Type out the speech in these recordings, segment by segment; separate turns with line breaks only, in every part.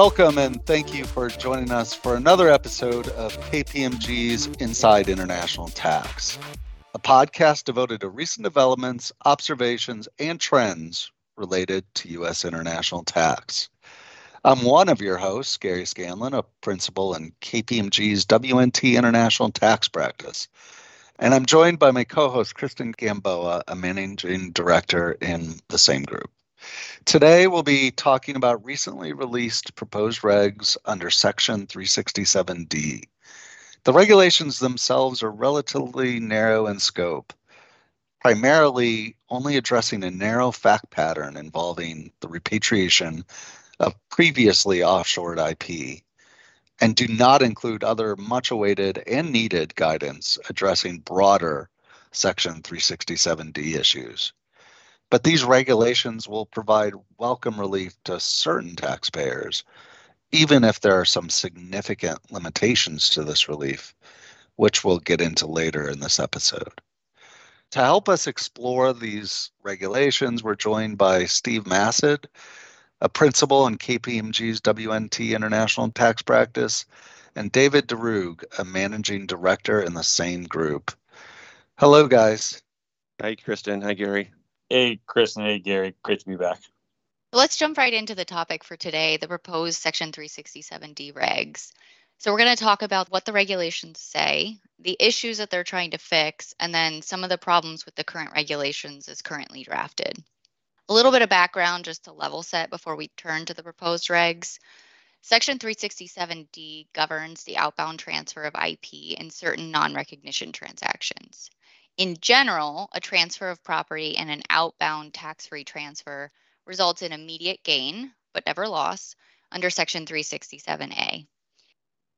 Welcome and thank you for joining us for another episode of KPMG's Inside International Tax, a podcast devoted to recent developments, observations, and trends related to U.S. international tax. I'm one of your hosts, Gary Scanlon, a principal in KPMG's WNT International Tax Practice. And I'm joined by my co host, Kristen Gamboa, a managing director in the same group. Today, we'll be talking about recently released proposed regs under Section 367D. The regulations themselves are relatively narrow in scope, primarily only addressing a narrow fact pattern involving the repatriation of previously offshored IP, and do not include other much awaited and needed guidance addressing broader Section 367D issues. But these regulations will provide welcome relief to certain taxpayers, even if there are some significant limitations to this relief, which we'll get into later in this episode. To help us explore these regulations, we're joined by Steve Massad, a principal in KPMG's WNT International Tax Practice, and David DeRoog, a managing director in the same group. Hello, guys.
Hi, Kristen. Hi, Gary.
Hey, Kristen Hey, Gary. Great to be back.
Let's jump right into the topic for today the proposed Section 367D regs. So, we're going to talk about what the regulations say, the issues that they're trying to fix, and then some of the problems with the current regulations as currently drafted. A little bit of background just to level set before we turn to the proposed regs. Section 367D governs the outbound transfer of IP in certain non recognition transactions. In general, a transfer of property and an outbound tax free transfer results in immediate gain, but never loss, under Section 367A.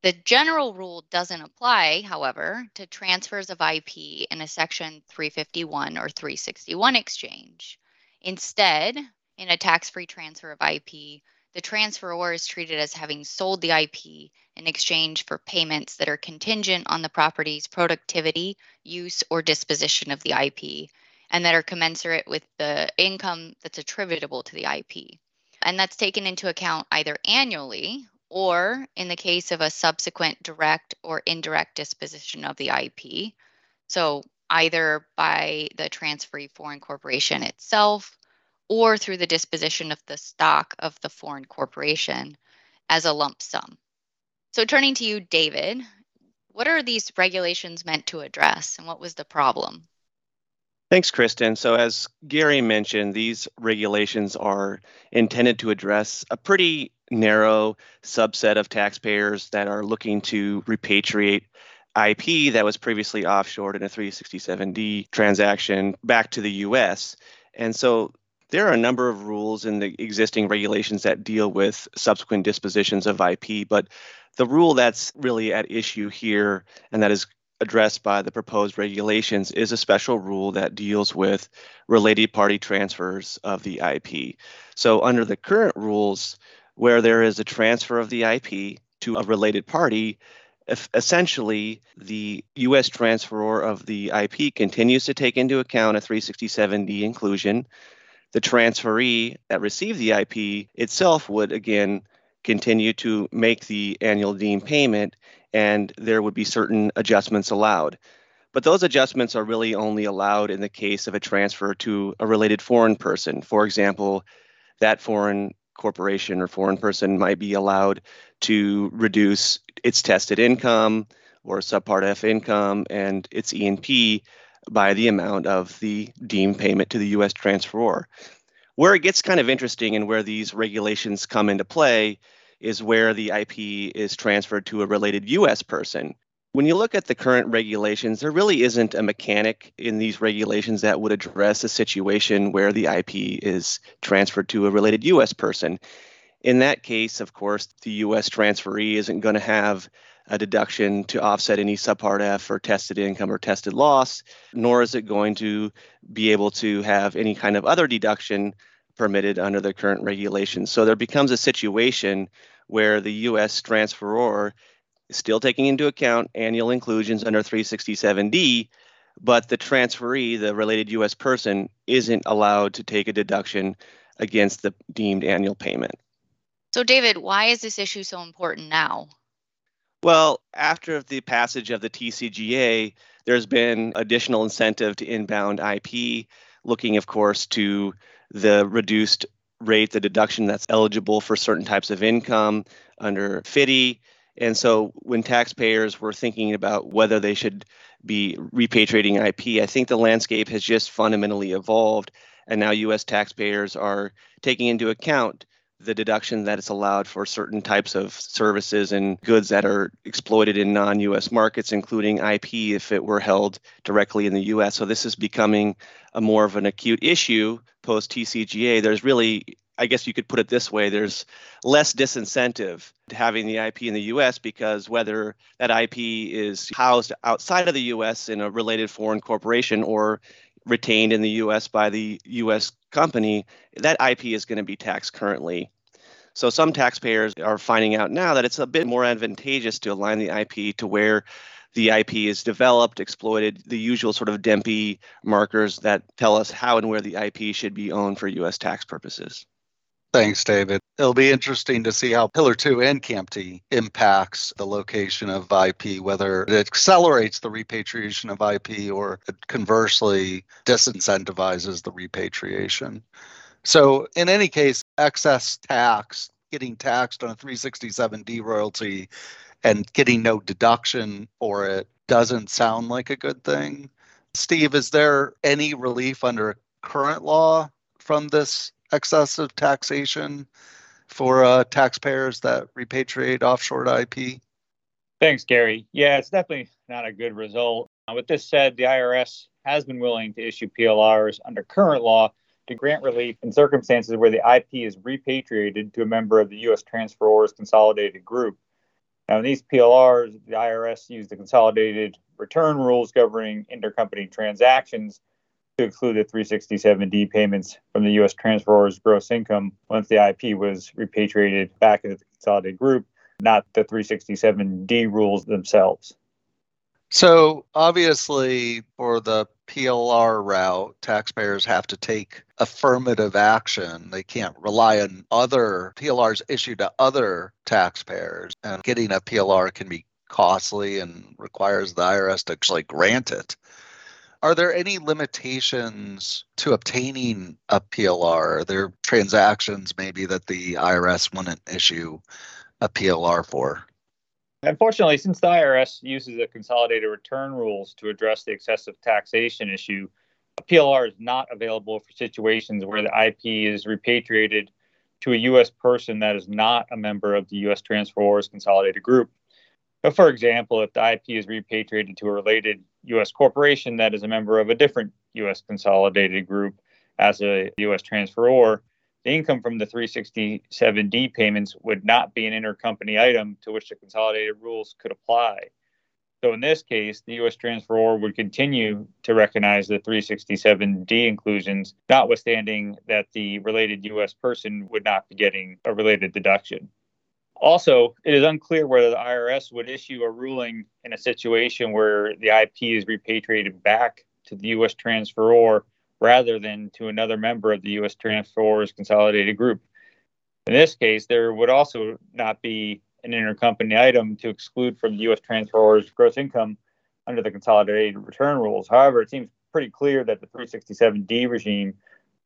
The general rule doesn't apply, however, to transfers of IP in a Section 351 or 361 exchange. Instead, in a tax free transfer of IP, the transferor is treated as having sold the IP in exchange for payments that are contingent on the property's productivity, use, or disposition of the IP, and that are commensurate with the income that's attributable to the IP. And that's taken into account either annually or in the case of a subsequent direct or indirect disposition of the IP. So, either by the transferee foreign corporation itself or through the disposition of the stock of the foreign corporation as a lump sum. So, turning to you, David, what are these regulations meant to address and what was the problem?
Thanks, Kristen. So, as Gary mentioned, these regulations are intended to address a pretty narrow subset of taxpayers that are looking to repatriate IP that was previously offshored in a 367D transaction back to the US. And so there are a number of rules in the existing regulations that deal with subsequent dispositions of IP, but the rule that's really at issue here and that is addressed by the proposed regulations is a special rule that deals with related party transfers of the IP. So, under the current rules, where there is a transfer of the IP to a related party, essentially the U.S. transferor of the IP continues to take into account a 367D inclusion the transferee that received the IP itself would again continue to make the annual deemed payment and there would be certain adjustments allowed. But those adjustments are really only allowed in the case of a transfer to a related foreign person. For example, that foreign corporation or foreign person might be allowed to reduce its tested income or subpart F income and its E&P by the amount of the deemed payment to the U.S. transferor. Where it gets kind of interesting and where these regulations come into play is where the IP is transferred to a related U.S. person. When you look at the current regulations, there really isn't a mechanic in these regulations that would address a situation where the IP is transferred to a related U.S. person. In that case, of course, the U.S. transferee isn't going to have a deduction to offset any subpart F or tested income or tested loss, nor is it going to be able to have any kind of other deduction permitted under the current regulations. So there becomes a situation where the U.S. transferor is still taking into account annual inclusions under 367D, but the transferee, the related U.S. person, isn't allowed to take a deduction against the deemed annual payment.
So, David, why is this issue so important now?
Well, after the passage of the TCJA, there's been additional incentive to inbound IP, looking, of course, to the reduced rate, the deduction that's eligible for certain types of income under FDII. And so when taxpayers were thinking about whether they should be repatriating IP, I think the landscape has just fundamentally evolved. And now US taxpayers are taking into account the deduction that is allowed for certain types of services and goods that are exploited in non US markets, including IP if it were held directly in the US. So this is becoming a more of an acute issue post TCJA. There's really I guess you could put it this way there's less disincentive to having the IP in the US because whether that IP is housed outside of the US in a related foreign corporation or retained in the US by the US company, that IP is going to be taxed currently. So some taxpayers are finding out now that it's a bit more advantageous to align the IP to where the IP is developed, exploited, the usual sort of DEMPE markers that tell us how and where the IP should be owned for US tax purposes.
Thanks, David. It'll be interesting to see how Pillar 2 and CAMT impacts the location of IP, whether it accelerates the repatriation of IP or conversely disincentivizes the repatriation. So, in any case, excess tax, getting taxed on a 367D royalty and getting no deduction for it doesn't sound like a good thing. Steve, is there any relief under current law from this excessive taxation for uh, taxpayers that repatriate offshore IP?
Thanks, Gary. Yeah, it's definitely not a good result. Uh, with this said, the IRS has been willing to issue PLRs under current law to grant relief in circumstances where the IP is repatriated to a member of the U.S. Transferors Consolidated Group. Now, in these PLRs, the IRS used the consolidated return rules governing intercompany transactions to exclude the 367D payments from the U.S. transferor's gross income once the IP was repatriated back into the consolidated group, not the 367D rules themselves.
So, obviously, for the PLR route, taxpayers have to take affirmative action. They can't rely on other PLRs issued to other taxpayers. And getting a PLR can be costly and requires the IRS to actually grant it. Are there any limitations to obtaining a PLR? Are there transactions maybe that the IRS wouldn't issue a PLR for?
Unfortunately, since the IRS uses the consolidated return rules to address the excessive taxation issue, a PLR is not available for situations where the IP is repatriated to a U.S. person that is not a member of the U.S. Transferors Consolidated Group. But for example, if the IP is repatriated to a related U.S. corporation that is a member of a different U.S. consolidated group as a U.S. transferor, the income from the 367D payments would not be an intercompany item to which the consolidated rules could apply. So in this case, the U.S. transferor would continue to recognize the 367D inclusions, notwithstanding that the related U.S. person would not be getting a related deduction. Also, it is unclear whether the IRS would issue a ruling in a situation where the IP is repatriated back to the U.S. transferor rather than to another member of the U.S. transferor's consolidated group. In this case, there would also not be an intercompany item to exclude from the U.S. transferor's gross income under the consolidated return rules. However, it seems pretty clear that the 367D regime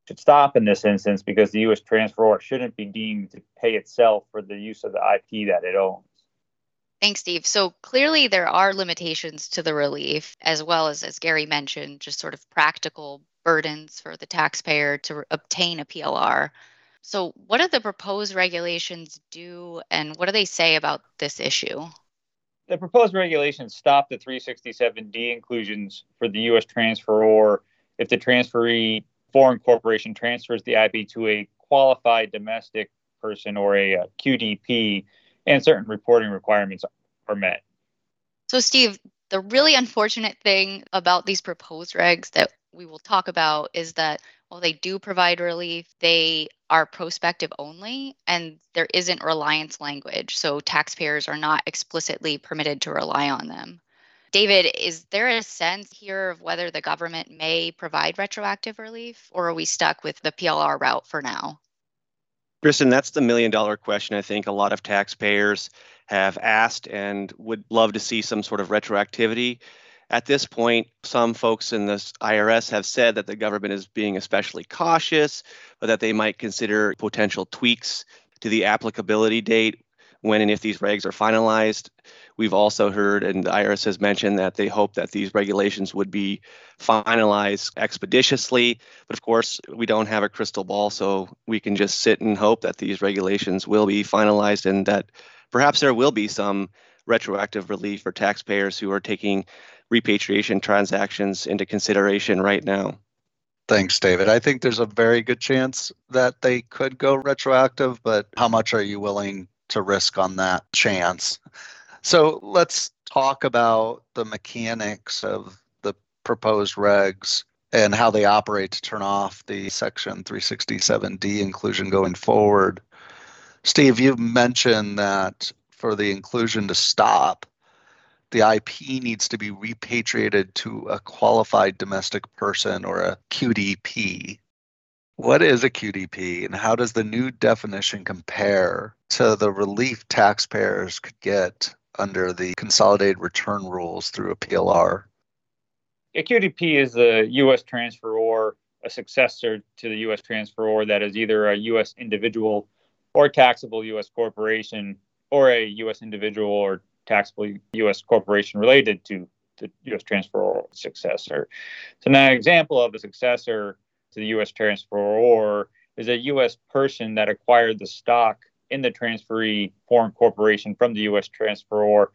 should stop in this instance because the U.S. transferor shouldn't be deemed to pay itself for the use of the IP that it owns.
Thanks, Steve. So clearly, there are limitations to the relief, as well as, as Gary mentioned, just sort of practical burdens for the taxpayer to obtain a PLR. So, what do the proposed regulations do, and what do they say about this issue?
The proposed regulations stop the 367D inclusions for the U.S. transferor if the transferee foreign corporation transfers the IP to a qualified domestic person or a, uh, a QDP, and certain reporting requirements are met.
So, Steve, the really unfortunate thing about these proposed regs that we will talk about is that while they do provide relief, they are prospective only and there isn't reliance language. So taxpayers are not explicitly permitted to rely on them. David, is there a sense here of whether the government may provide retroactive relief, or are we stuck with the PLR route for now?
Kristen, that's the million dollar question I think a lot of taxpayers have asked and would love to see some sort of retroactivity. At this point, some folks in the IRS have said that the government is being especially cautious, but that they might consider potential tweaks to the applicability date when and if these regs are finalized. We've also heard, and the IRS has mentioned that they hope that these regulations would be finalized expeditiously. But of course, we don't have a crystal ball, so we can just sit and hope that these regulations will be finalized and that perhaps there will be some retroactive relief for taxpayers who are taking repatriation transactions into consideration right now.
Thanks, David. I think there's a very good chance that they could go retroactive, but how much are you willing to risk on that chance? So let's talk about the mechanics of the proposed regs and how they operate to turn off the Section 367D inclusion going forward. Steve, you've mentioned that for the inclusion to stop, the IP needs to be repatriated to a qualified domestic person or a QDP. What is a QDP and how does the new definition compare to the relief taxpayers could get under the consolidated return rules through a PLR?
A QDP is a U.S. transferor, or a successor to the U.S. transferor that is either a U.S. individual or taxable U.S. corporation or a U.S. individual or taxable U.S. corporation related to the U.S. transferor successor. So, now an example of a successor to the U.S. transferor is a U.S. person that acquired the stock in the transferee foreign corporation from the U.S. transferor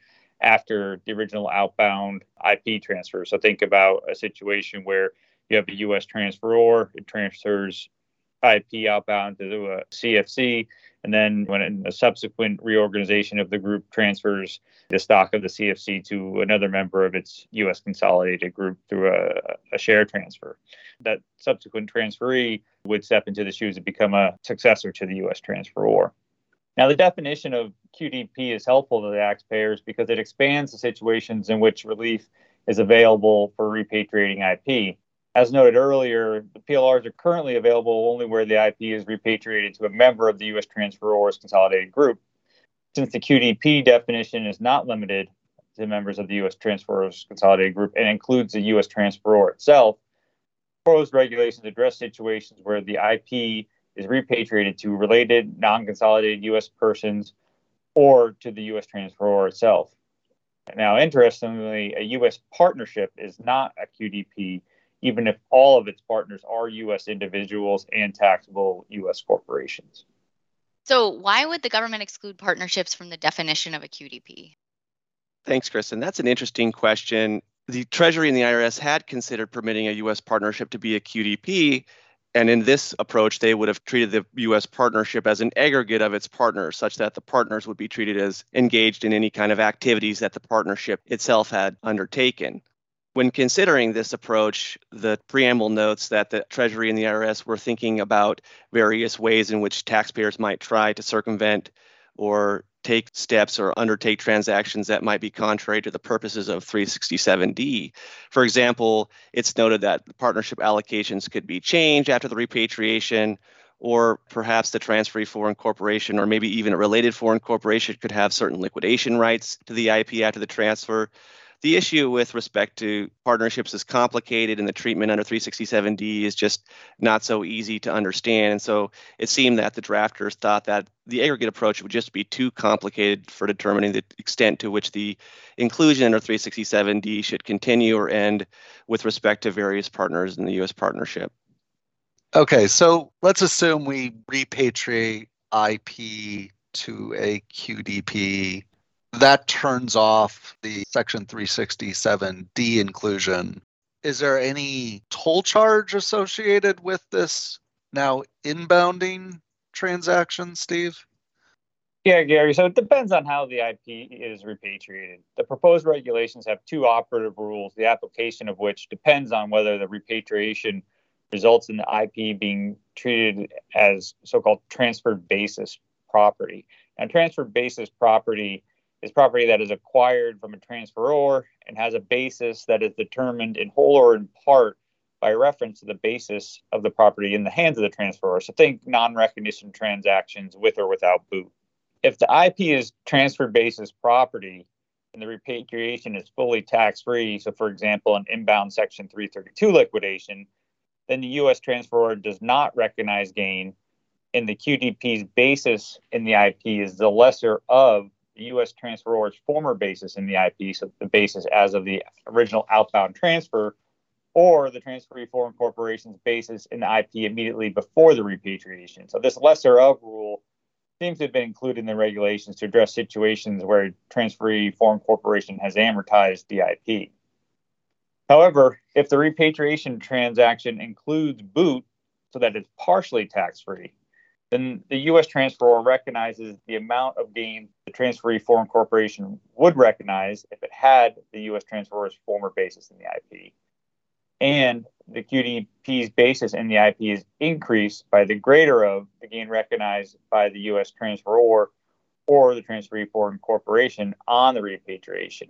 after the original outbound IP transfer. So, think about a situation where you have a U.S. transferor, it transfers IP outbound to a CFC and then, when in a subsequent reorganization of the group transfers the stock of the CFC to another member of its U.S. consolidated group through a, a share transfer, that subsequent transferee would step into the shoes and become a successor to the U.S. transferor. Now, the definition of QDP is helpful to the taxpayers because it expands the situations in which relief is available for repatriating IP. As noted earlier, the PLRs are currently available only where the IP is repatriated to a member of the U.S. transferor's consolidated group. Since the QDP definition is not limited to members of the U.S. transferor's consolidated group and includes the U.S. transferor itself, proposed regulations address situations where the IP is repatriated to related non consolidated U.S. persons or to the U.S. transferor itself. Now, interestingly, a U.S. partnership is not a QDP even if all of its partners are U.S. individuals and taxable U.S. corporations.
So, why would the government exclude partnerships from the definition of a QDP?
Thanks, Kristen. That's an interesting question. The Treasury and the IRS had considered permitting a U.S. partnership to be a QDP. And in this approach, they would have treated the U.S. partnership as an aggregate of its partners, such that the partners would be treated as engaged in any kind of activities that the partnership itself had undertaken. When considering this approach, the preamble notes that the Treasury and the IRS were thinking about various ways in which taxpayers might try to circumvent or take steps or undertake transactions that might be contrary to the purposes of 367D. For example, it's noted that partnership allocations could be changed after the repatriation, or perhaps the transferee foreign corporation, or maybe even a related foreign corporation, could have certain liquidation rights to the IP after the transfer. The issue with respect to partnerships is complicated, and the treatment under 367D is just not so easy to understand. And so it seemed that the drafters thought that the aggregate approach would just be too complicated for determining the extent to which the inclusion under 367D should continue or end with respect to various partners in the U.S. partnership.
Okay, so let's assume we repatriate IP to a QDP that turns off the Section 367D inclusion. Is there any toll charge associated with this now inbounding transaction, Steve?
Yeah, Gary. So it depends on how the IP is repatriated. The proposed regulations have two operative rules, the application of which depends on whether the repatriation results in the IP being treated as so called transfer basis property. And transfer basis property is property that is acquired from a transferor and has a basis that is determined in whole or in part by reference to the basis of the property in the hands of the transferor. So think non recognition transactions with or without boot. If the IP is transfer basis property and the repatriation is fully tax free, so for example, an inbound Section 332 liquidation, then the U.S. transferor does not recognize gain, and the QDP's basis in the IP is the lesser of the U.S. transferor's former basis in the IP, so the basis as of the original outbound transfer, or the transferee foreign corporation's basis in the IP immediately before the repatriation. So this lesser of rule seems to have been included in the regulations to address situations where a transferee foreign corporation has amortized the IP. However, if the repatriation transaction includes boot so that it's partially tax free, then the U.S. transferor recognizes the amount of gain the transferee foreign corporation would recognize if it had the U.S. transferor's former basis in the IP. And the QDP's basis in the IP is increased by the greater of the gain recognized by the U.S. transferor or the transferee foreign corporation on the repatriation.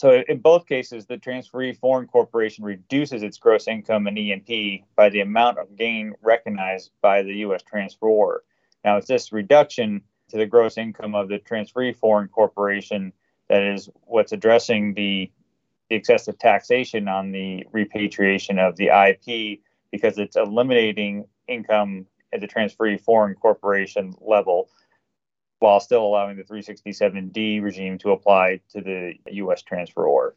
So in both cases, the transferee foreign corporation reduces its gross income and E&P by the amount of gain recognized by the U.S. transferor. Now, it's this reduction to the gross income of the transferee foreign corporation that is what's addressing the, the excessive taxation on the repatriation of the IP because it's eliminating income at the transferee foreign corporation level while still allowing the 367D regime to apply to the U.S. transferor.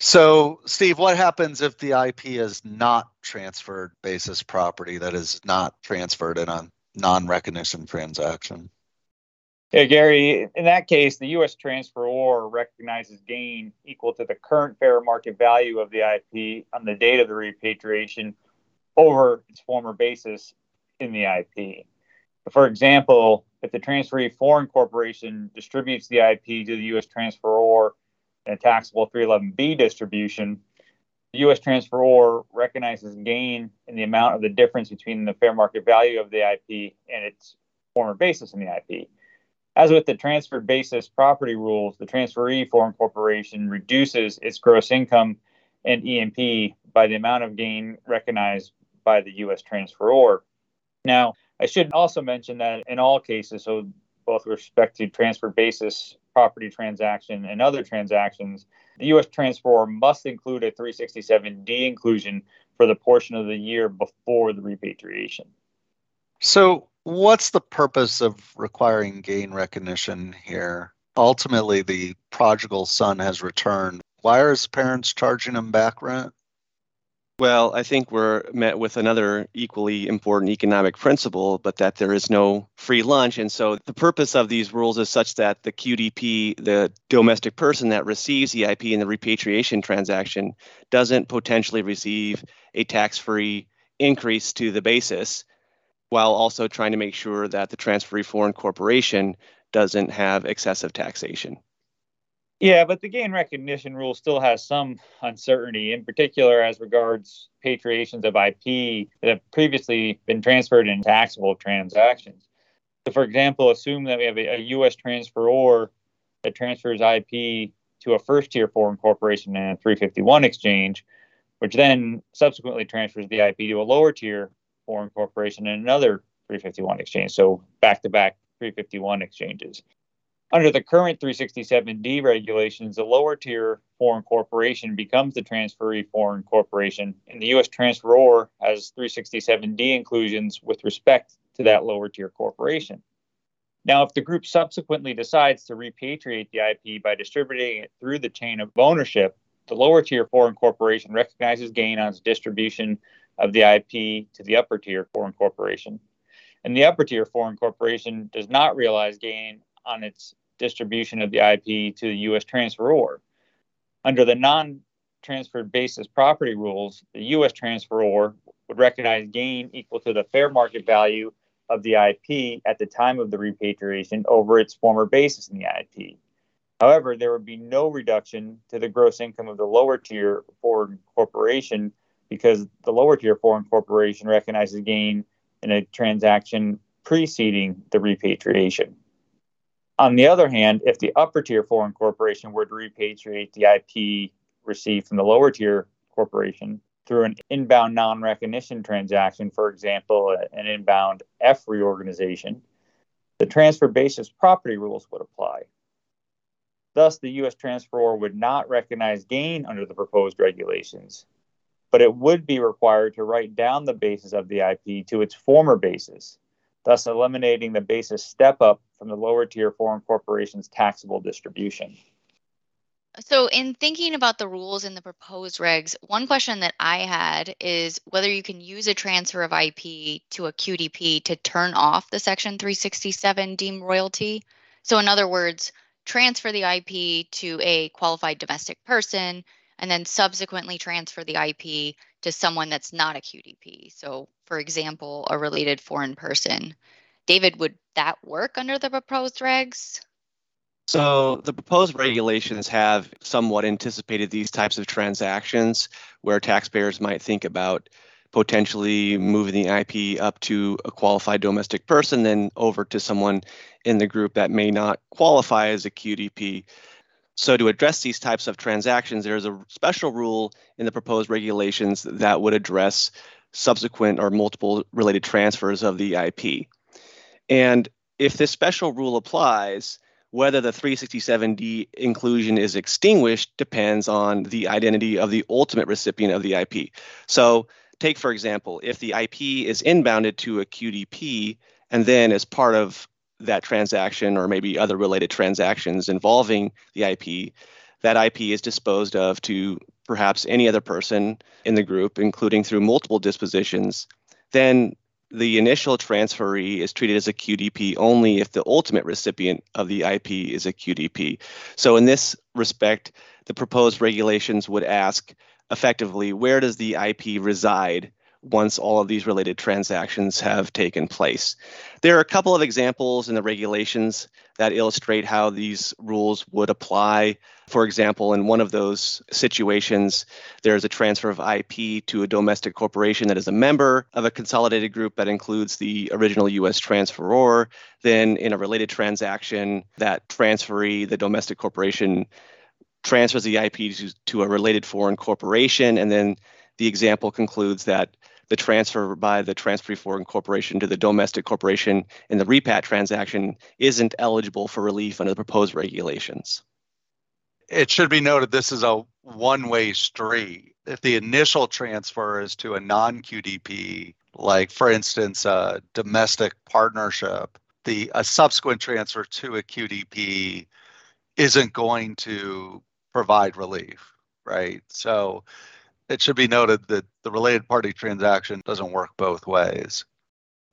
So, Steve, what happens if the IP is not transferred basis property that is not transferred in a non recognition transaction?
Yeah, Gary, in that case, the U.S. transferor recognizes gain equal to the current fair market value of the IP on the date of the repatriation over its former basis in the IP. For example, if the transferee foreign corporation distributes the IP to the U.S. transferor in a taxable 311B distribution, the U.S. transferor recognizes gain in the amount of the difference between the fair market value of the IP and its former basis in the IP. As with the transfer basis property rules, the transferee foreign corporation reduces its gross income and E&P by the amount of gain recognized by the U.S. transferor. Now, I should also mention that in all cases, so both respect to transfer basis property transaction and other transactions, the U.S. transfer must include a 367D inclusion for the portion of the year before the repatriation.
So, what's the purpose of requiring gain recognition here? Ultimately, the prodigal son has returned. Why are his parents charging him back rent?
Well, I think we're met with another equally important economic principle, but that there is no free lunch. And so the purpose of these rules is such that the QDP, the domestic person that receives EIP IP in the repatriation transaction, doesn't potentially receive a tax free increase to the basis, while also trying to make sure that the transferee foreign corporation doesn't have excessive taxation.
Yeah, but the gain recognition rule still has some uncertainty, in particular as regards patriations of IP that have previously been transferred in taxable transactions. So, for example, assume that we have a, a U.S. transferor that transfers IP to a first tier foreign corporation in a 351 exchange, which then subsequently transfers the IP to a lower tier foreign corporation in another 351 exchange. So, back to back 351 exchanges. Under the current 367D regulations, the lower tier foreign corporation becomes the transferee foreign corporation, and the U.S. transferor has 367D inclusions with respect to that lower tier corporation. Now, if the group subsequently decides to repatriate the IP by distributing it through the chain of ownership, the lower tier foreign corporation recognizes gain on its distribution of the IP to the upper tier foreign corporation. And the upper tier foreign corporation does not realize gain on its distribution of the IP to the U.S. transferor. Under the non transferred basis property rules, the U.S. transferor would recognize gain equal to the fair market value of the IP at the time of the repatriation over its former basis in the IP. However, there would be no reduction to the gross income of the lower tier foreign corporation because the lower tier foreign corporation recognizes gain in a transaction preceding the repatriation. On the other hand, if the upper tier foreign corporation were to repatriate the IP received from the lower tier corporation, through an inbound non recognition transaction, for example, an inbound F reorganization, the transfer basis property rules would apply. Thus, the U.S. transferor would not recognize gain under the proposed regulations, but it would be required to write down the basis of the IP to its former basis, thus eliminating the basis step up from the lower tier foreign corporation's taxable distribution.
So, in thinking about the rules in the proposed regs, one question that I had is whether you can use a transfer of IP to a QDP to turn off the Section 367 deemed royalty. So, in other words, transfer the IP to a qualified domestic person and then subsequently transfer the IP to someone that's not a QDP. So, for example, a related foreign person. David, would that work under the proposed regs?
So the proposed regulations have somewhat anticipated these types of transactions where taxpayers might think about potentially moving the IP up to a qualified domestic person, then over to someone in the group that may not qualify as a QDP. So, to address these types of transactions, there's a special rule in the proposed regulations that would address subsequent or multiple related transfers of the IP. And if this special rule applies, whether the 367D inclusion is extinguished depends on the identity of the ultimate recipient of the IP. So, take for example, if the IP is inbounded to a QDP and then as part of that transaction or maybe other related transactions involving the IP, that IP is disposed of to perhaps any other person in the group, including through multiple dispositions, then the initial transferee is treated as a QDP only if the ultimate recipient of the IP is a QDP. So, in this respect, the proposed regulations would ask effectively where does the IP reside once all of these related transactions have taken place. There are a couple of examples in the regulations that illustrate how these rules would apply. For example, in one of those situations, there's a transfer of IP to a domestic corporation that is a member of a consolidated group that includes the original U.S. transferor. Then, in a related transaction, that transferee, the domestic corporation, transfers the IP to, to a related foreign corporation, and then the example concludes that the transfer by the transferee foreign corporation to the domestic corporation in the repat transaction isn't eligible for relief under the proposed regulations.
It should be noted this is a one way street. If the initial transfer is to a non QDP, like for instance, a domestic partnership, the a subsequent transfer to a QDP isn't going to provide relief, right? So it should be noted that the related party transaction doesn't work both ways.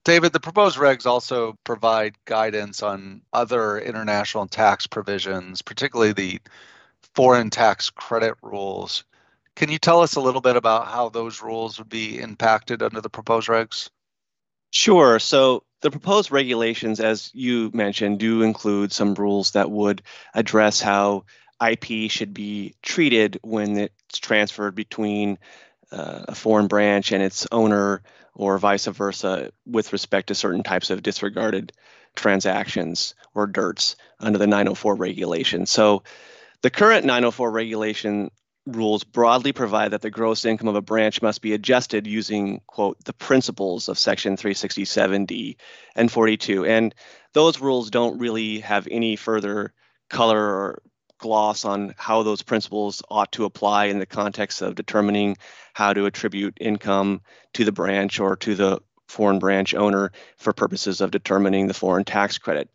David, the proposed regs also provide guidance on other international tax provisions, particularly the foreign tax credit rules. Can you tell us a little bit about how those rules would be impacted under the proposed regs?
Sure. So the proposed regulations, as you mentioned, do include some rules that would address how IP should be treated when it's transferred between uh, a foreign branch and its owner, or vice versa, with respect to certain types of disregarded transactions or DIRTs under the 904 regulation. So, the current 904 regulation rules broadly provide that the gross income of a branch must be adjusted using, quote, the principles of Section 367D and 42. And those rules don't really have any further color or gloss on how those principles ought to apply in the context of determining how to attribute income to the branch or to the foreign branch owner for purposes of determining the foreign tax credit.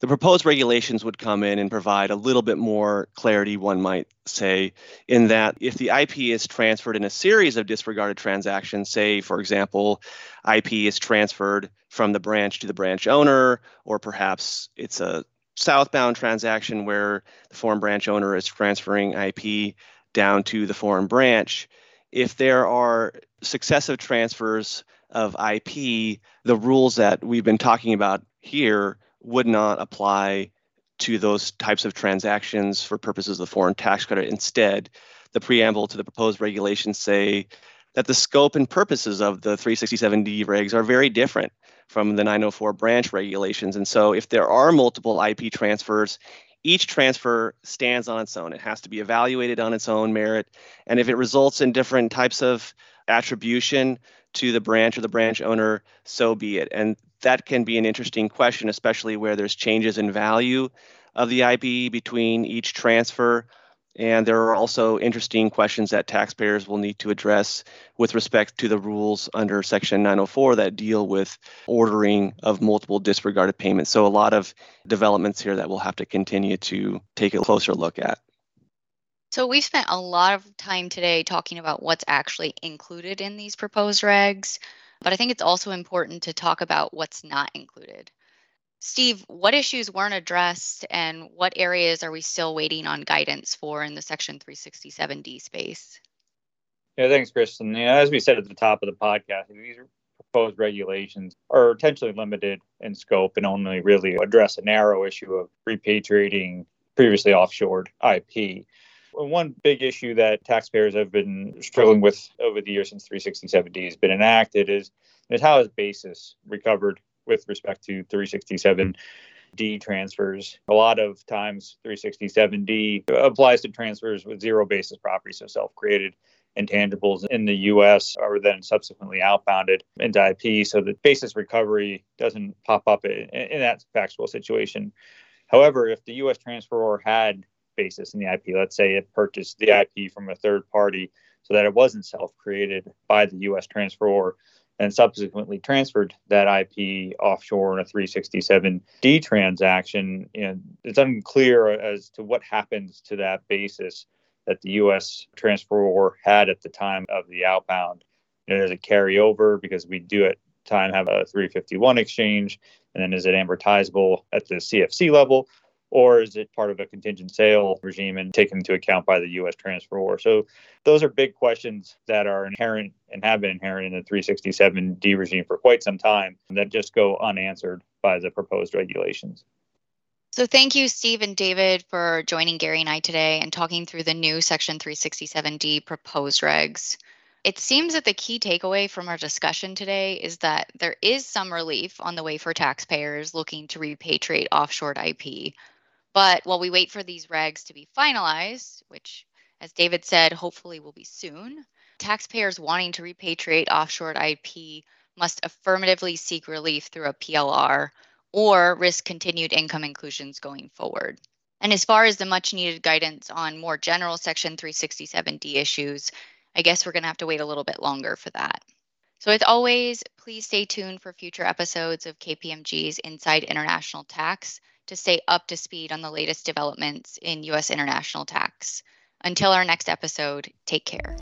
The proposed regulations would come in and provide a little bit more clarity, one might say, in that if the IP is transferred in a series of disregarded transactions, say, for example, IP is transferred from the branch to the branch owner, or perhaps it's a southbound transaction where the foreign branch owner is transferring IP down to the foreign branch. If there are successive transfers of IP, the rules that we've been talking about here would not apply to those types of transactions for purposes of the foreign tax credit. Instead, the preamble to the proposed regulations say that the scope and purposes of the 367D regs are very different from the 904 branch regulations. And so, if there are multiple IP transfers each transfer stands on its own. It has to be evaluated on its own merit. And if it results in different types of attribution to the branch or the branch owner, so be it. And that can be an interesting question, especially where there's changes in value of the IP between each transfer. And there are also interesting questions that taxpayers will need to address with respect to the rules under Section 904 that deal with ordering of multiple disregarded payments. So, a lot of developments here that we'll have to continue to take a closer look at.
So, we've spent a lot of time today talking about what's actually included in these proposed regs, but I think it's also important to talk about what's not included. Steve, what issues weren't addressed and what areas are we still waiting on guidance for in the Section 367D space?
Yeah, thanks, Kristen. As we said at the top of the podcast, these proposed regulations are intentionally limited in scope and only really address a narrow issue of repatriating previously offshored IP. One big issue that taxpayers have been struggling with over the years since 367D has been enacted is, is how is basis recovered with respect to 367D transfers. A lot of times, 367D applies to transfers with zero basis property, so self created intangibles in the US are then subsequently outbounded into IP so that basis recovery doesn't pop up in, in that factual situation. However, if the US transferor had basis in the IP, let's say it purchased the IP from a third party so that it wasn't self created by the US transferor, and subsequently transferred that IP offshore in a 367D transaction. And it's unclear as to what happens to that basis that the U.S. transferor had at the time of the outbound. You know, does it carry over because we do at time have a 351 exchange, and then is it amortizable at the CFC level, or is it part of a contingent sale regime and taken into account by the U.S. transferor? So those are big questions that are inherent and have been inherent in the 367D regime for quite some time that just go unanswered by the proposed regulations.
So thank you, Steve and David, for joining Gary and I today and talking through the new Section 367D proposed regs. It seems that the key takeaway from our discussion today is that there is some relief on the way for taxpayers looking to repatriate offshore IP but while we wait for these regs to be finalized, which, as David said, hopefully will be soon, taxpayers wanting to repatriate offshore IP must affirmatively seek relief through a PLR or risk continued income inclusions going forward. And as far as the much needed guidance on more general Section 367D issues, I guess we're going to have to wait a little bit longer for that. So, as always, please stay tuned for future episodes of KPMG's Inside International Tax to stay up to speed on the latest developments in U.S. international tax. Until our next episode, take care.